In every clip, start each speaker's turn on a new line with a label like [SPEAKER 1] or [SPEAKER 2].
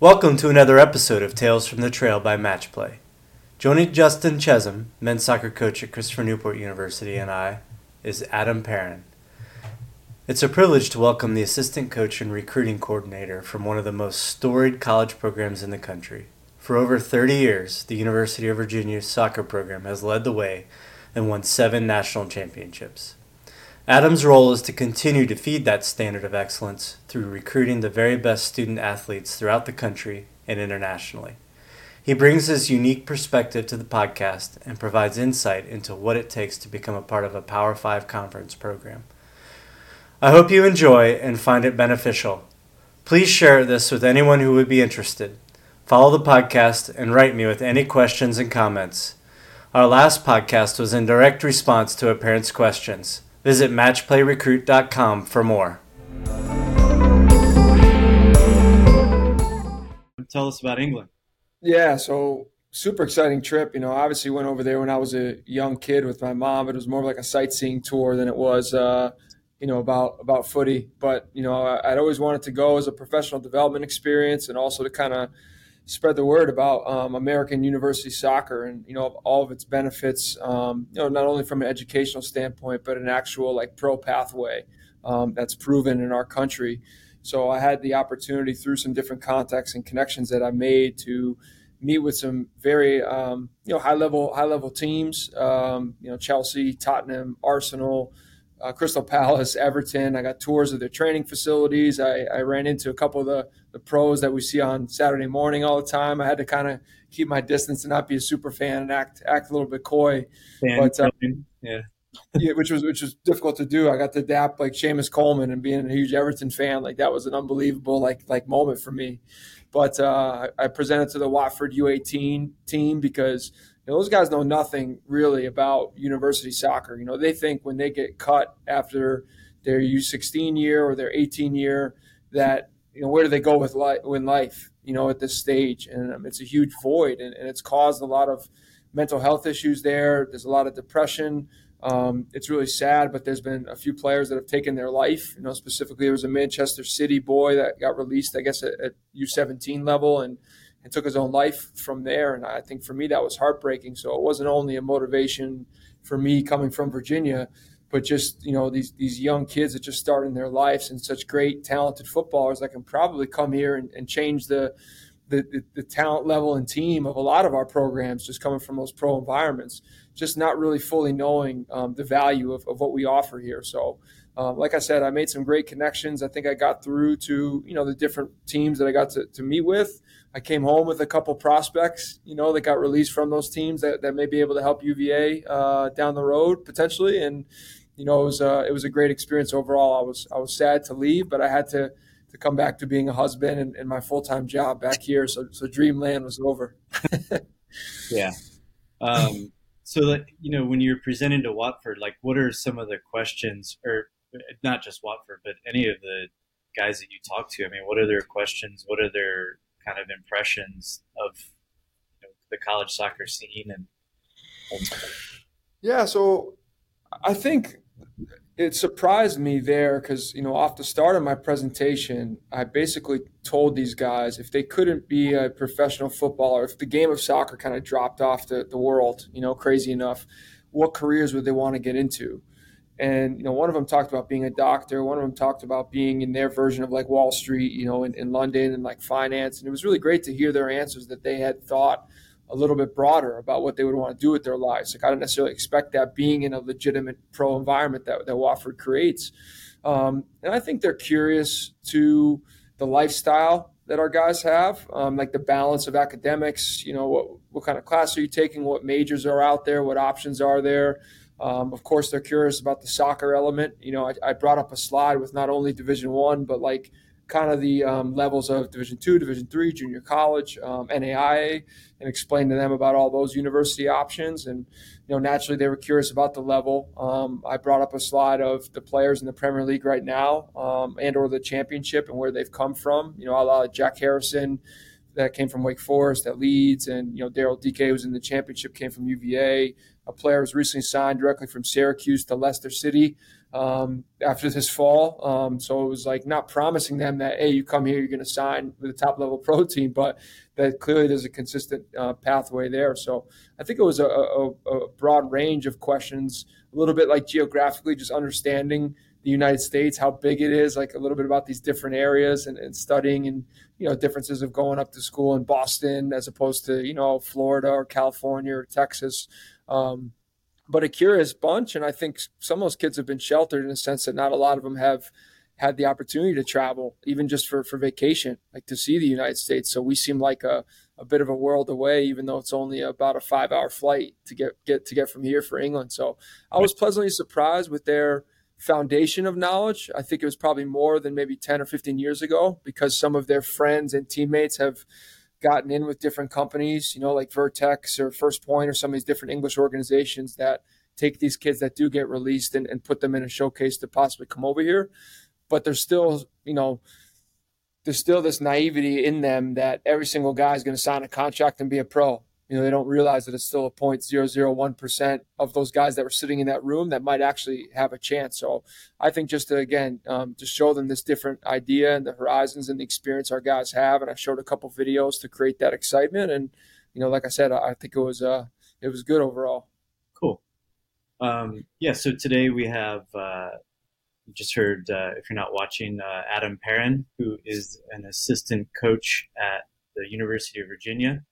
[SPEAKER 1] Welcome to another episode of Tales from the Trail by Matchplay. Joining Justin Chezem, men's soccer coach at Christopher Newport University, and I, is Adam Perron. It's a privilege to welcome the assistant coach and recruiting coordinator from one of the most storied college programs in the country. For over 30 years, the University of Virginia soccer program has led the way and won seven national championships. Adam's role is to continue to feed that standard of excellence through recruiting the very best student athletes throughout the country and internationally. He brings his unique perspective to the podcast and provides insight into what it takes to become a part of a Power 5 conference program. I hope you enjoy and find it beneficial. Please share this with anyone who would be interested. Follow the podcast and write me with any questions and comments. Our last podcast was in direct response to a parent's questions. Visit matchplayrecruit.com for more. Tell us about England.
[SPEAKER 2] Yeah, so super exciting trip. You know, obviously went over there when I was a young kid with my mom. It was more like a sightseeing tour than it was, uh, you know, about about footy. But you know, I, would always wanted to go as a professional development experience, and also to kind of spread the word about um, American university soccer and you know all of its benefits. Um, you know, not only from an educational standpoint, but an actual like pro pathway um, that's proven in our country. So I had the opportunity through some different contacts and connections that I made to meet with some very um, you know high level high level teams. Um, you know, Chelsea, Tottenham, Arsenal uh, Crystal Palace, Everton. I got tours of their training facilities. I, I, ran into a couple of the, the pros that we see on Saturday morning all the time. I had to kind of keep my distance and not be a super fan and act act a little bit coy.
[SPEAKER 1] Fan but um, yeah.
[SPEAKER 2] yeah, which was which was difficult to do. I got to adapt like Seamus Coleman and being a huge Everton fan. Like that was an unbelievable like like moment for me. But uh, I presented to the Watford U18 team because know, those guys know nothing really about university soccer. You know, they think when they get cut after their U16 year or their 18 year that you know where do they go with life, in life? You know, at this stage, and um, it's a huge void, and, and, it's caused a lot of mental health issues there. There's a lot of depression. Um, it's really sad, but there's been a few players that have taken their life. You know, specifically there was a Manchester City boy that got released, I guess, at, at U17 level, and and took his own life from there. And I think for me, that was heartbreaking. So it wasn't only a motivation for me coming from Virginia, but just, you know, these, these young kids that just started their lives and such great, talented footballers that can probably come here and, and change the, the, the, the, talent level and team of a lot of our programs just coming from those pro environments, just not really fully knowing um, the value of, of what we offer here. So, um, like I said, I made some great connections. I think I got through to, you know, the different teams that I got to, to meet with. I came home with a couple prospects, you know, that got released from those teams that, that may be able to help UVA uh, down the road potentially. And you know, it was uh, it was a great experience overall. I was I was sad to leave, but I had to to come back to being a husband and, and my full time job back here. So so Dreamland was over.
[SPEAKER 1] yeah. Um, so that you know, when you're presenting to Watford, like, what are some of the questions, or not just Watford, but any of the guys that you talk to? I mean, what are their questions? What are their kind of impressions of you know, the college soccer scene and,
[SPEAKER 2] yeah so i think it surprised me there because you know off the start of my presentation i basically told these guys if they couldn't be a professional footballer if the game of soccer kind of dropped off the, the world you know crazy enough what careers would they want to get into and you know, one of them talked about being a doctor. One of them talked about being in their version of like Wall Street, you know, in, in London and like finance. And it was really great to hear their answers that they had thought a little bit broader about what they would want to do with their lives. Like I don't necessarily expect that being in a legitimate pro environment that, that Watford creates. Um, and I think they're curious to the lifestyle that our guys have, um, like the balance of academics. You know, what what kind of class are you taking? What majors are out there? What options are there? Um, of course, they're curious about the soccer element. You know, I, I brought up a slide with not only Division One, but like kind of the um, levels of Division Two, Division Three, junior college, um, NAIA, and explained to them about all those university options. And you know, naturally, they were curious about the level. Um, I brought up a slide of the players in the Premier League right now, um, and or the championship, and where they've come from. You know, a lot of Jack Harrison. That came from Wake Forest, that Leeds, and you know Daryl Dike was in the championship, came from UVA a player was recently signed directly from Syracuse to Leicester City. um, after this fall. Um, so it was like not promising them that, hey, you come here, you're going to sign with a top level pro team, but that clearly there's a consistent uh, pathway there. So I think it was a, a, a, broad range of questions, a little bit like geographically, just understanding the United States, how big it is, like a little bit about these different areas and, and studying and, you know, differences of going up to school in Boston as opposed to, you know, Florida or California or Texas. Um, but a curious bunch. And I think some of those kids have been sheltered in a sense that not a lot of them have had the opportunity to travel, even just for, for vacation, like to see the United States. So we seem like a, a bit of a world away, even though it's only about a five hour flight to get, get to get from here for England. So I was pleasantly surprised with their foundation of knowledge. I think it was probably more than maybe 10 or 15 years ago because some of their friends and teammates have gotten in with different companies, you know, like Vertex or First Point or some of these different English organizations that take these kids that do get released and, and put them in a showcase to possibly come over here. But there's still, you know, there's still this naivety in them that every single guy is going to sign a contract and be a pro you know, they don't realize that it's still a 0.001% of those guys that were sitting in that room that might actually have a chance. So I think just to, again, um, to show them this different idea and the horizons and the experience our guys have. And I showed a couple videos to create that excitement. And, you know, like I said, I think it was, uh, it was good overall.
[SPEAKER 3] Cool. Um, yeah. So today we have, uh, just heard, uh, if you're not watching, uh, Adam Perron, who is an assistant coach at the University of Virginia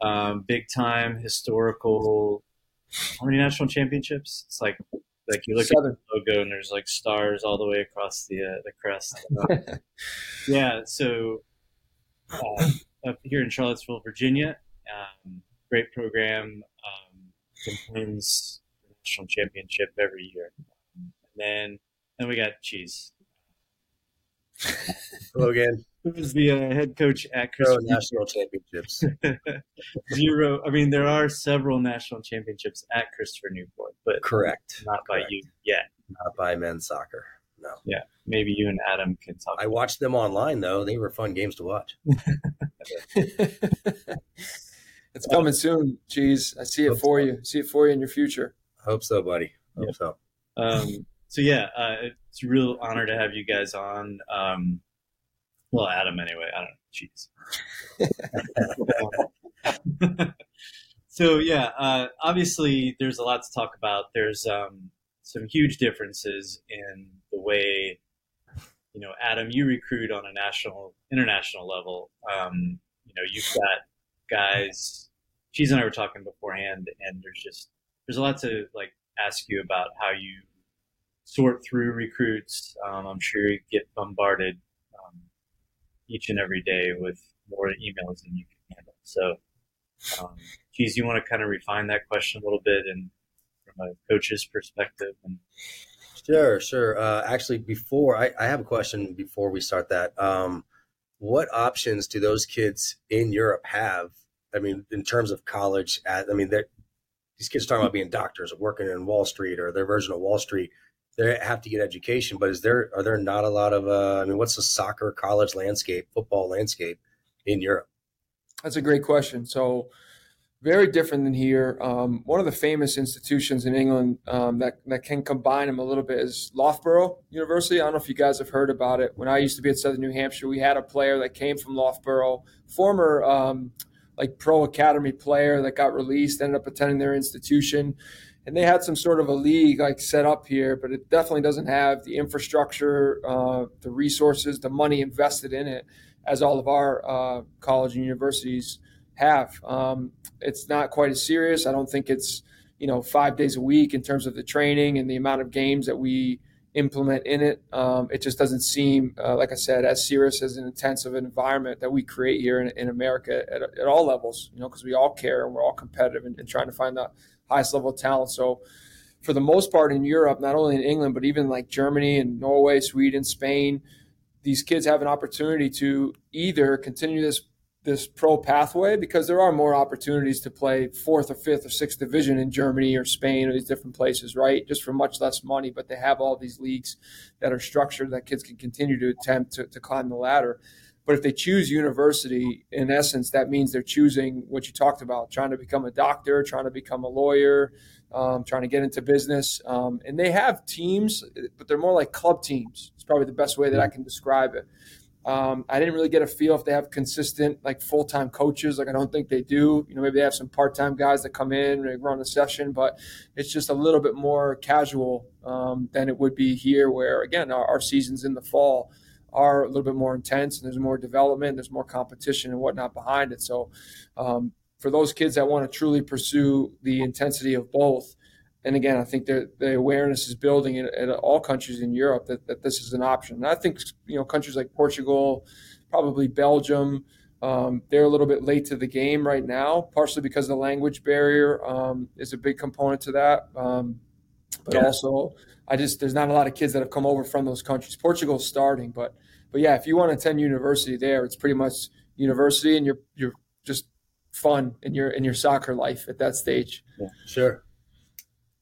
[SPEAKER 3] um, big time historical. How many national championships? It's like like you look Seven. at the logo and there's like stars all the way across the uh, the crest. Um, yeah, so uh, up here in Charlottesville, Virginia, um, great program. Um, wins the national championship every year, and then then we got cheese.
[SPEAKER 4] Hello again
[SPEAKER 3] who's the uh, head coach at
[SPEAKER 4] Zero national championships.
[SPEAKER 3] Zero. I mean, there are several national championships at Christopher Newport, but
[SPEAKER 4] correct,
[SPEAKER 3] not
[SPEAKER 4] correct.
[SPEAKER 3] by you yet.
[SPEAKER 4] Not by men's soccer. No.
[SPEAKER 3] Yeah, maybe you and Adam can talk.
[SPEAKER 4] I watched them online though; they were fun games to watch.
[SPEAKER 2] it's coming soon. Jeez, I see it for so. you. See it for you in your future.
[SPEAKER 4] Hope so, buddy. Hope so.
[SPEAKER 3] Um, so yeah, uh, it's a real honor to have you guys on. Um, well, Adam, anyway. I don't know. Jeez. so yeah, uh, obviously there's a lot to talk about. There's um, some huge differences in the way, you know, Adam, you recruit on a national, international level. Um, you know, you've got guys. Cheese and I were talking beforehand, and there's just there's a lot to like ask you about how you sort through recruits. Um, I'm sure you get bombarded each and every day with more emails than you can handle. So, um, geez, you want to kind of refine that question a little bit and from a coach's perspective and
[SPEAKER 4] Sure, sure. Uh, actually, before I, I, have a question before we start that. Um, what options do those kids in Europe have? I mean, in terms of college, at, I mean, these kids are talking about being doctors or working in Wall Street or their version of Wall Street they have to get education. But is there are there not a lot of uh, I mean, what's the soccer college landscape, football landscape in Europe?
[SPEAKER 2] That's a great question. So very different than here. Um, one of the famous institutions in England um, that that can combine them a little bit is Loughborough University. I don't know if you guys have heard about it. When I used to be at Southern New Hampshire, we had a player that came from Loughborough, former um, like pro academy player that got released, ended up attending their institution and they had some sort of a league like set up here, but it definitely doesn't have the infrastructure, uh, the resources, the money invested in it as all of our uh, college and universities have. Um, it's not quite as serious. I don't think it's you know five days a week in terms of the training and the amount of games that we implement in it. Um, it just doesn't seem, uh, like I said, as serious as an intensive environment that we create here in, in America at, at, all levels. You know, because we all care and we're all competitive and, and trying to find the highest level of talent. So for the most part in Europe, not only in England, but even like Germany and Norway, Sweden, Spain, these kids have an opportunity to either continue this this pro pathway because there are more opportunities to play fourth or fifth or sixth division in Germany or Spain or these different places, right? Just for much less money, but they have all these leagues that are structured that kids can continue to attempt to, to climb the ladder. But if they choose university, in essence, that means they're choosing what you talked about, trying to become a doctor, trying to become a lawyer, um, trying to get into business. Um, and they have teams, but they're more like club teams. It's probably the best way that I can describe it. Um, I didn't really get a feel if they have consistent, like full time coaches. Like I don't think they do. You know, maybe they have some part time guys that come in and run a session, but it's just a little bit more casual um, than it would be here, where again our, our, seasons in the fall are a little bit more intense and there's more development, there's more competition and whatnot behind it. So um, for those kids that want to truly pursue the intensity of both, and again, I think that the awareness is building in, in, all countries in Europe that, that this is an option. And I think you know countries like Portugal, probably Belgium, um, they're a little bit late to the game right now, partially because the language barrier um, is a big component to that. Um, but yeah. also, I just there's not a lot of kids that have come over from those countries. Portugal's starting, but but yeah, if you want to attend university there, it's pretty much university, and you're you're just fun in your in your soccer life at that stage.
[SPEAKER 4] Yeah, sure.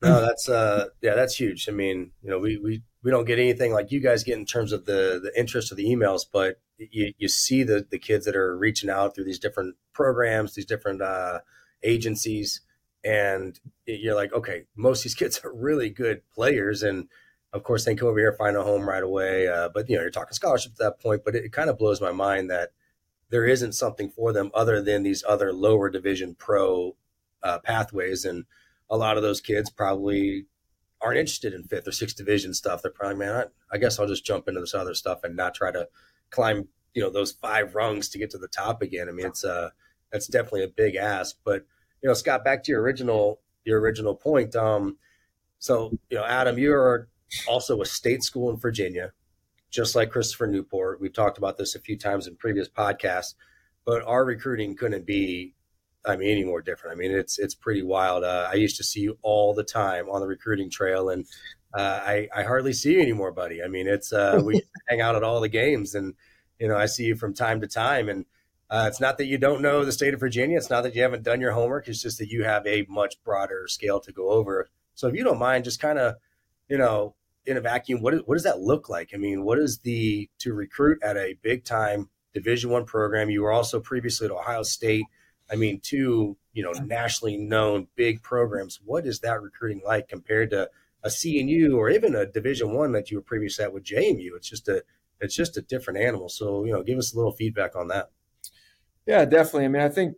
[SPEAKER 4] No, that's uh yeah, that's huge. I mean, you know, we we we don't get anything like you guys get in terms of the the interest of the emails, but you you see the the kids that are reaching out through these different programs, these different uh agencies and you're like, okay, most of these kids are really good players and of course they can come over here find a home right away uh, but you know you're talking scholarship at that point but it, it kind of blows my mind that there isn't something for them other than these other lower division pro uh, pathways and a lot of those kids probably aren't interested in fifth or sixth division stuff. They're probably, man, I, I guess I'll just jump into this other stuff and not try to climb, you know, those five rungs to get to the top again. I mean, it's uh that's definitely a big ask. But you know, Scott, back to your original your original point. Um, so you know, Adam, you are also a state school in Virginia, just like Christopher Newport. We've talked about this a few times in previous podcasts, but our recruiting couldn't be I mean, any more different. I mean, it's it's pretty wild. Uh, I used to see you all the time on the recruiting trail, and uh, I I hardly see you anymore, buddy. I mean, it's uh, we hang out at all the games, and you know, I see you from time to time, and uh, it's not that you don't know the state of Virginia. It's not that you haven't done your homework. It's just that you have a much broader scale to go over. So, if you don't mind, just kind of, you know, in a vacuum, what is, what does that look like? I mean, what is the to recruit at a big time Division One program? You were also previously at Ohio State I mean, two you know nationally known big programs. What is that recruiting like compared to a CNU or even a Division One that you were previously at with JMU? It's just a it's just a different animal. So you know, give us a little feedback on that.
[SPEAKER 2] Yeah, definitely. I mean, I think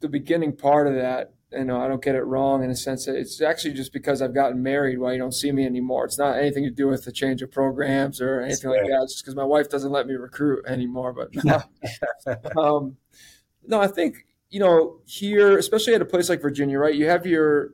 [SPEAKER 2] the beginning part of that, you know, I don't get it wrong in a sense that it's actually just because I've gotten married why you don't see me anymore. It's not anything to do with the change of programs or anything like that. It's just because my wife doesn't let me recruit anymore. But um, no, I think you know here, especially at a place like Virginia, right? You have your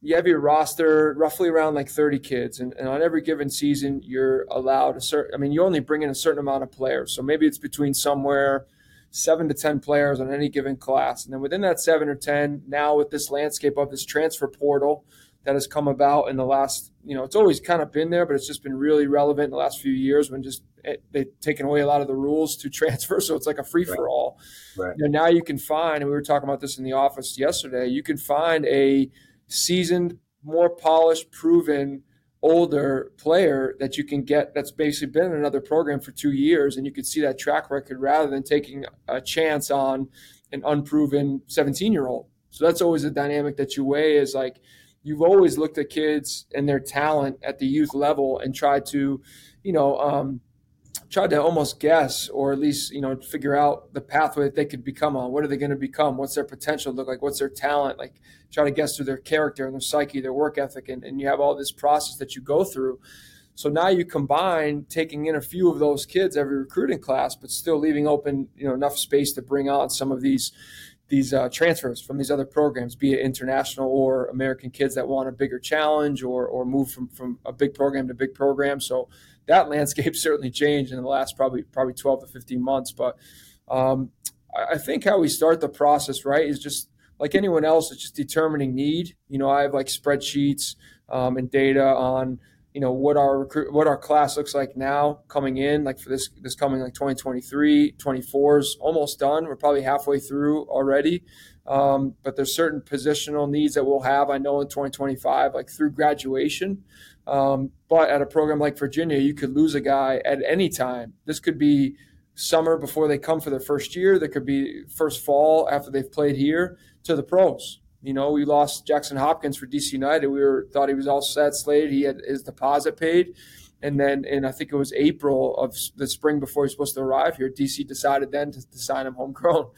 [SPEAKER 2] you have your roster roughly around like 30 kids and, and, on every given season you're allowed a certain i mean you only bring in a certain amount of players so maybe it's between somewhere seven to ten players on any given class and then within that seven or ten now with this landscape of this transfer portal that has come about in the last, you know, it's always kind of been there, but it's just been really relevant in the last few years when just it, eh, they've taken away a lot of the rules to transfer. So it's like a free for all. Right. You know, now you can find, and we were talking about this in the office yesterday, you can find a seasoned, more polished, proven, older player that you can get that's basically been in another program for two years and you can see that track record rather than taking a chance on an unproven 17 year old. So that's always a dynamic that you weigh is like, you've always looked at kids and their talent at the youth level and tried to, you know, um, tried to almost guess or at least you know figure out the pathway that they could become on. What are they going to become? What's their potential look like? What's their talent like? Try to guess through their character and their psyche, their work ethic, and, and you have all this process that you go through. So now you combine taking in a few of those kids every recruiting class, but still leaving open you know enough space to bring on some of these these uh, transfers from these other programs, be it international or American kids that want a bigger challenge or or move from from a big program to big program. So that landscape certainly changed in the last probably probably 12 to 15 months. But um, I think how we start the process right is just like anyone else, it's just determining need. You know, I have like spreadsheets um, and data on you know what our recruit what our class looks like now coming in like for this this coming like 2023 24 is almost done we're probably halfway through already um, but there's certain positional needs that we'll have i know in 2025 like through graduation um, but at a program like virginia you could lose a guy at any time this could be summer before they come for their first year there could be first fall after they've played here to the pros You know, we lost Jackson Hopkins for DC United. We were thought he was all set, slated. He had his deposit paid, and then and I think it was April of the spring before he's supposed to arrive here, DC decided then to, to sign him homegrown.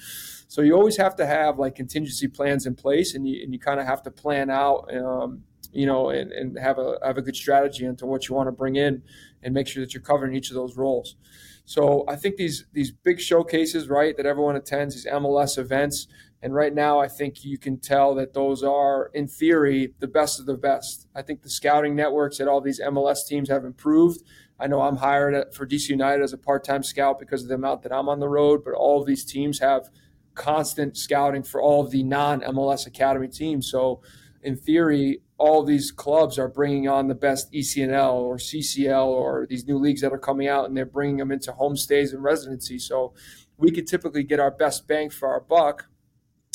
[SPEAKER 2] So you always have to have like contingency plans in place, and you and you kind of have to plan out. Um, you know, and, and have a have a good strategy into what you want to bring in, and make sure that you're covering each of those roles. So I think these these big showcases, right, that everyone attends, these MLS events, and right now I think you can tell that those are, in theory, the best of the best. I think the scouting networks at all these MLS teams have improved. I know I'm hired at, for DC United as a part-time scout because of the amount that I'm on the road, but all of these teams have constant scouting for all of the non-MLS academy teams. So in theory, all these clubs are bringing on the best ECNL or CCL or these new leagues that are coming out, and they're bringing them into home stays and residency. So we could typically get our best bang for our buck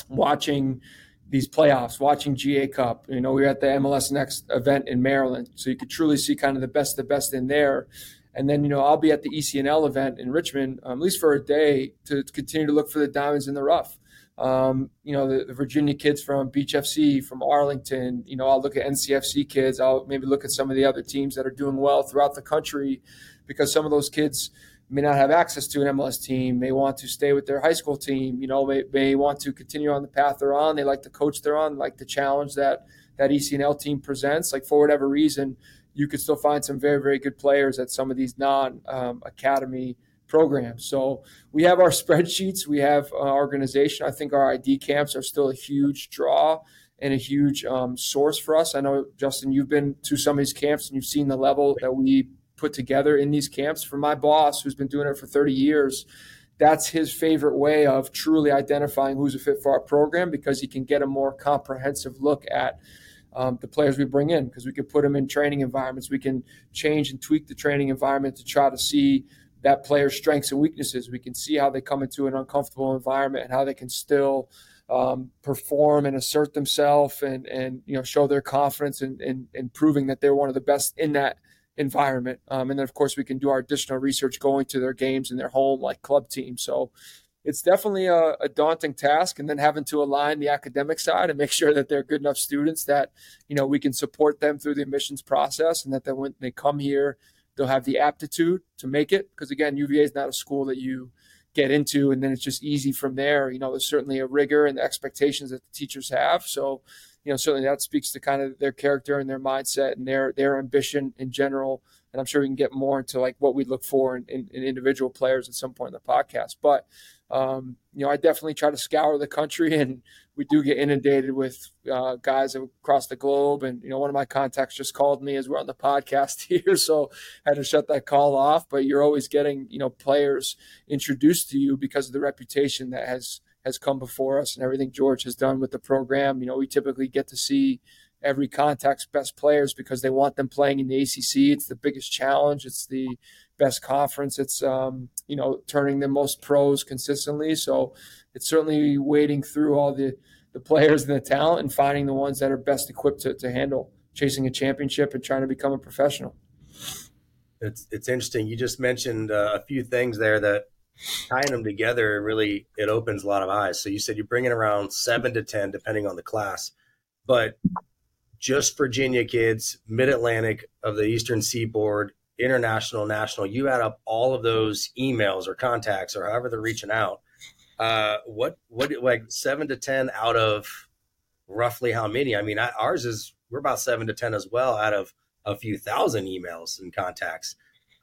[SPEAKER 2] watching these playoffs, watching GA Cup. You know, we were at the MLS Next event in Maryland, so you could truly see kind of the best, the best in there. And then, you know, I'll be at the ECNL event in Richmond, um, at least for a day, to continue to look for the diamonds in the rough um, you know, the, the, Virginia kids from Beach FC, from Arlington. You know, I'll look at NCFC kids. I'll maybe look at some of the other teams that are doing well throughout the country because some of those kids may not have access to an MLS team, may want to stay with their high school team, you know, may, may want to continue on the path they're on. They like the coach they're on, like the challenge that that ECNL team presents. Like for whatever reason, you could still find some very, very good players at some of these non um, academy programs. So we have our spreadsheets, we have our organization. I think our ID camps are still a huge draw and a huge um, source for us. I know, Justin, you've been to some of these camps and you've seen the level that we put together in these camps. For my boss, who's been doing it for 30 years, that's his favorite way of truly identifying who's a fit for our program because he can get a more comprehensive look at um, the players we bring in because we can put them in training environments. We can change and tweak the training environment to try to see that player's strengths and weaknesses. We can see how they come into an uncomfortable environment and how they can still um, perform and assert themselves and and you know show their confidence and in, proving that they're one of the best in that environment. Um, and then of course we can do our additional research going to their games and their home like club teams. So it's definitely a, a, daunting task and then having to align the academic side and make sure that they're good enough students that you know we can support them through the admissions process and that they, when they come here they'll have the aptitude to make it because again uva is not a school that you get into and then it's just easy from there. You know there's certainly a rigor and the expectations that the teachers have. So you know certainly that speaks to kind of their character and their mindset and their their ambition in general. And i'm sure we can get more into like what we look for in, in, in individual players at some point in the podcast. But um, you know, I definitely try to scour the country, and we do get inundated with uh, guys across the globe. And you know, one of my contacts just called me as we're on the podcast here, so I had to shut that call off. But you're always getting you know players introduced to you because of the reputation that has has come before us and everything George has done with the program. You know, we typically get to see every contact's best players because they want them playing in the ACC. It's the biggest challenge. It's the best conference. It's um, you know turning the most pros consistently. So it's certainly wading through all the the players and the talent and finding the ones that are best equipped to, to handle chasing a championship and trying to become a professional.
[SPEAKER 4] It's it's interesting. You just mentioned uh, a few things there that tying them together really it opens a lot of eyes. So you said you're bringing around seven to ten depending on the class, but just Virginia kids, Mid Atlantic of the Eastern Seaboard, international, national, you add up all of those emails or contacts or however they're reaching out. Uh, what what like seven to ten out of roughly how many? I mean, I, ours is we're about seven to ten as well out of a few thousand emails and contacts.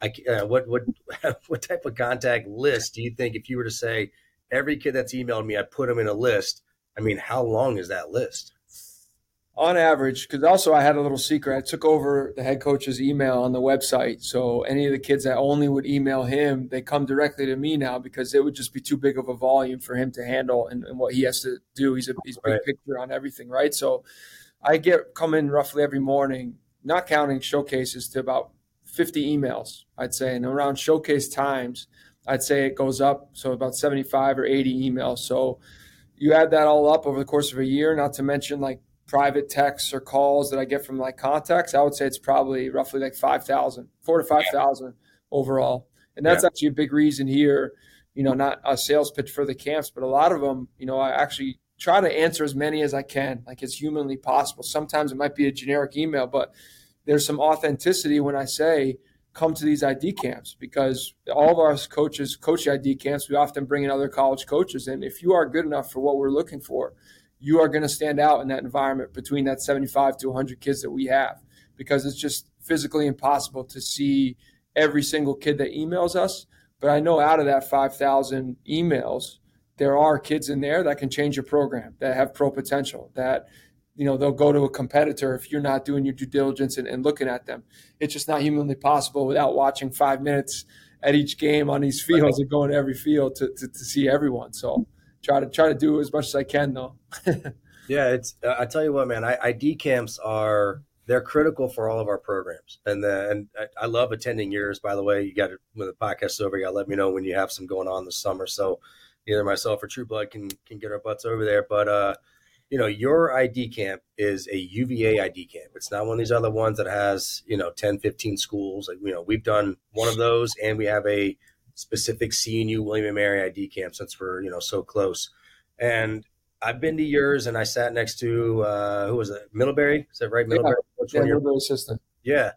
[SPEAKER 4] I, uh, what what what type of contact list do you think if you were to say every kid that's emailed me, I put them in a list? I mean, how long is that list?
[SPEAKER 2] On average, because also I had a little secret. I took over the head coach's email on the website. So any of the kids that only would email him, they come directly to me now because it would just be too big of a volume for him to handle and, and what he has to do. He's a he's big right. picture on everything, right? So I get come in roughly every morning, not counting showcases, to about 50 emails, I'd say. And around showcase times, I'd say it goes up. So about 75 or 80 emails. So you add that all up over the course of a year, not to mention like private texts or calls that I get from like contacts, I would say it's probably roughly like 5,000, four to 5,000 yeah. overall. And that's yeah. actually a big reason here, you know, not a sales pitch for the camps, but a lot of them, you know, I actually try to answer as many as I can, like as humanly possible. Sometimes it might be a generic email, but there's some authenticity when I say, come to these ID camps because all of our coaches coach ID camps. We often bring in other college coaches. And if you are good enough for what we're looking for, you are going to stand out in that environment between that 75 to 100 kids that we have because it's just physically impossible to see every single kid that emails us. But I know out of that 5,000 emails, there are kids in there that can change your program, that have pro potential, that you know they'll go to a competitor if you're not doing your due diligence and, and, looking at them it's just not humanly possible without watching five minutes at each game on these fields and going to every field to, to, to see everyone so try to try to do as much as i can though.
[SPEAKER 4] Yeah it's uh, i tell you what man I, id camps are they're critical for all of our programs. And the, and I, I love attending yours by the way. You got when the podcast is over you got to let me know when you have some going on this summer. So either myself or true blood can can get our butts over there. But uh you know, your ID camp is a UVA ID camp. It's not one of these other ones that has, you know, 10, 15 schools. Like, you know, we've done one of those and we have a specific CNU William and Mary ID camp since we're, you know, so close. And I've been to yours and I sat next to, uh, who was it? Middlebury? Is that right? Middlebury?
[SPEAKER 2] Yeah, yeah Middlebury assistant.
[SPEAKER 4] Yeah.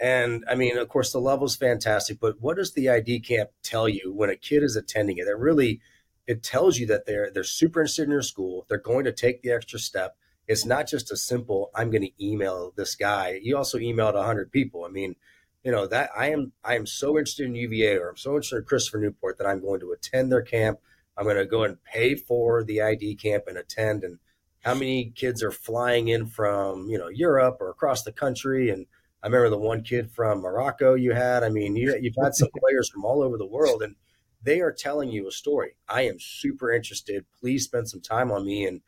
[SPEAKER 4] And I mean, of course, the level's fantastic, but what does the ID camp tell you when a kid is attending it? It really – it tells you that they're they're super interested in your school. They're going to take the extra step. It's not just a simple I'm going to email this guy. You also emailed 100 people. I mean, you know that I am I am so interested in UVA or I'm so interested in Christopher Newport that I'm going to attend their camp. I'm going to go and pay for the ID camp and attend. And how many kids are flying in from you know Europe or across the country? And I remember the one kid from Morocco you had. I mean, you, you've had some players from all over the world, and they are telling you a story. I am super interested. Please spend some time on me. And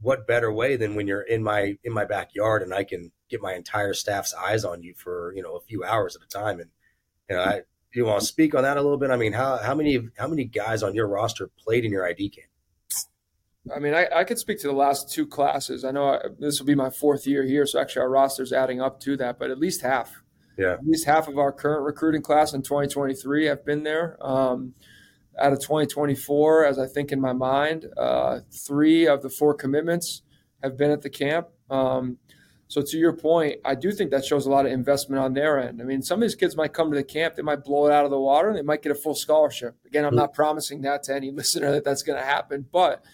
[SPEAKER 4] what better way than when you're in my in my backyard and I can get my entire staff's eyes on you for you know a few hours at a time. And you know, I, you want to speak on that a little bit? I mean, how how many how many guys on your roster played in your ID camp?
[SPEAKER 2] I mean, I, I could speak to the last two classes. I know I, this will be my fourth year here, so actually our roster's adding up to that, but at least half.
[SPEAKER 4] Yeah.
[SPEAKER 2] At least half of our current recruiting class in 2023 have been there. Um, out of 2024, as I think in my mind, uh, three of the four commitments have been at the camp. Um, so to your point, I do think that shows a lot of investment on their end. I mean, some of these kids might come to the camp, they might blow it out of the water, and they might get a full scholarship. Again, I'm hmm. not promising that to any listener that that's going to happen, but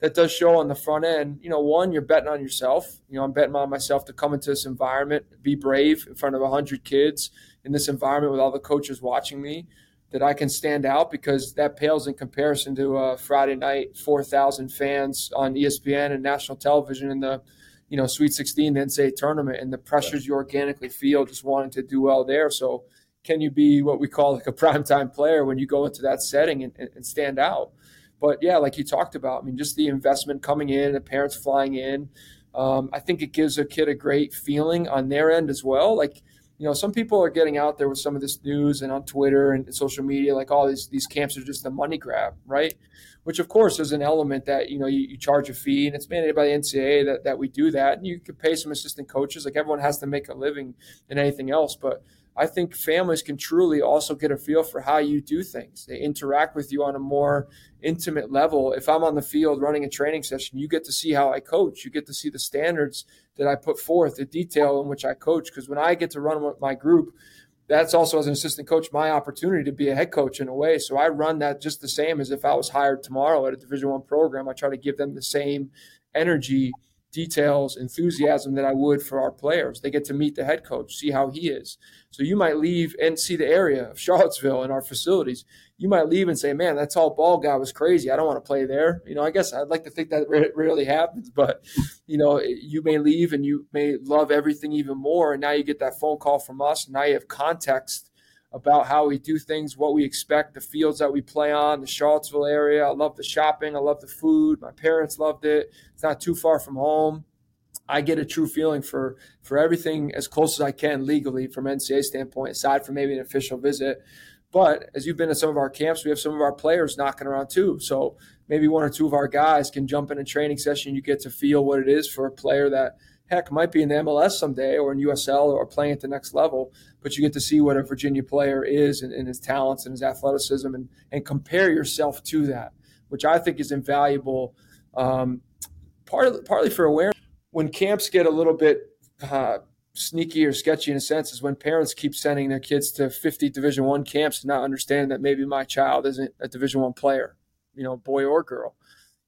[SPEAKER 2] that does show on the front end. You know, one, you're betting on yourself. You know, I'm betting on myself to come into this environment, be brave in front of 100 kids in this environment with all the coaches watching me that I can stand out because that pales in comparison to a Friday night 4,000 fans on ESPN and national television in the you know Sweet 16 the NCAA tournament and the pressures you organically feel just wanting to do well there. So can you be what we call like a primetime player when you go into that setting and, and stand out? But yeah, like you talked about, I mean, just the investment coming in, the parents flying in. Um, I think it gives a kid a great feeling on their end as well. Like you know, some people are getting out there with some of this news and on Twitter and social media, like all these these camps are just a money grab, right? Which of course is an element that you know you, you charge a fee and it's mandated by the NCAA that that we do that, and you could pay some assistant coaches. Like everyone has to make a living and anything else, but I think families can truly also get a feel for how you do things. They interact with you on a more intimate level. If I'm on the field running a training session, you get to see how I coach. You get to see the standards that I put forth, the detail in which I coach. Because when I get to run with my group, that's also as an assistant coach my opportunity to be a head coach in a way. So I run that just the same as if I was hired tomorrow at a Division One program. I try to give them the same energy details, enthusiasm that I would for our players. They get to meet the head coach, see how he is. So you might leave and see the area of Charlottesville and our facilities. You might leave and say, "Man, that tall ball guy was crazy. I don't want to play there." You know, I guess I'd like to think that rarely happens, but you know, you may leave and you may love everything even more. And now you get that phone call from us. And now you have context about how we do things, what we expect, the fields that we play on, the Charlottesville area. I love the shopping. I love the food. My parents loved it. It's not too far from home. I get a true feeling for for everything as close as I can legally from NCAA standpoint, aside from maybe an official visit. But as you've been to some of our camps, we have some of our players knocking around too. So maybe one or two of our guys can jump in a training session. You get to feel what it is for a player that heck might be in the MLS someday or in USL or playing at the next level, but you get to see what a Virginia player is and, and his talents and his athleticism and, and compare yourself to that, which I think is invaluable Um, part partly for awareness. When camps get a little bit uh, sneaky or sketchy in a sense is when parents keep sending their kids to 50 Division One camps, to not understanding that maybe my child isn't a Division One player, you know, boy or girl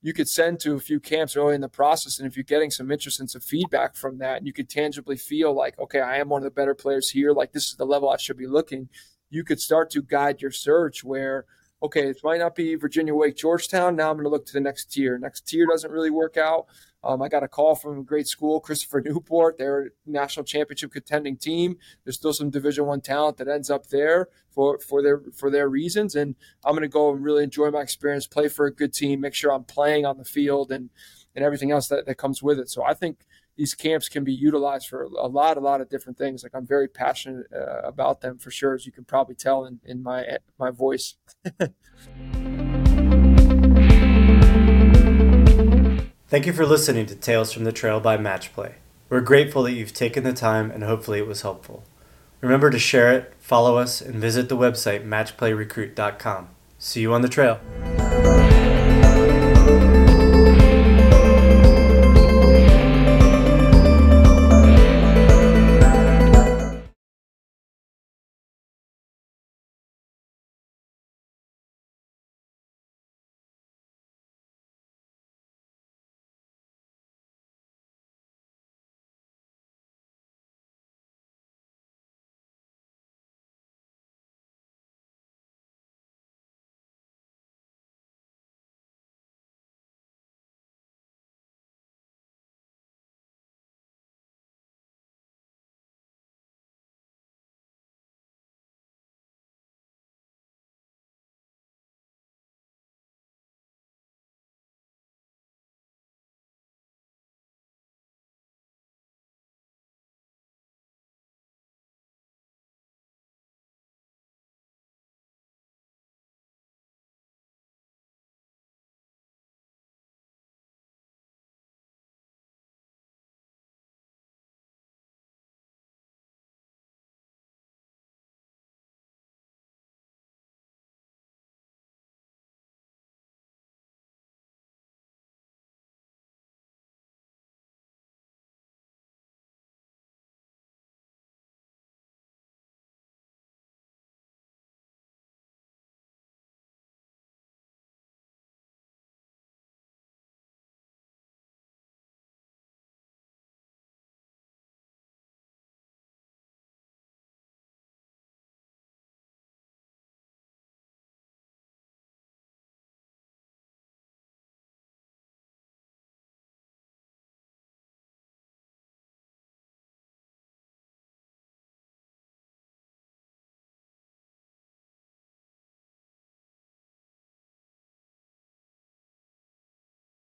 [SPEAKER 2] you could send to a few camps early in the process. And if you're getting some interest and some feedback from that, and you could tangibly feel like, okay, I am one of the better players here, like this is the level I should be looking, you could start to guide your search where, okay, it might not be Virginia Wake Georgetown. Now I'm going to look to the next tier. Next tier doesn't really work out. Um, I got a call from a great school, Christopher Newport. They're a national championship contending team. There's still some Division One talent that ends up there for for their for their reasons, and I'm going to go and really enjoy my experience, play for a good team, make sure I'm playing on the field, and and everything else that, that comes with it. So I think these camps can be utilized for a lot, a lot of different things. Like I'm very passionate uh, about them for sure, as you can probably tell in, in my my voice.
[SPEAKER 1] Thank you for listening to Tales from the Trail by Matchplay. We're grateful that you've taken the time and hopefully it was helpful. Remember to share it, follow us, and visit the website matchplayrecruit.com. See you on the trail.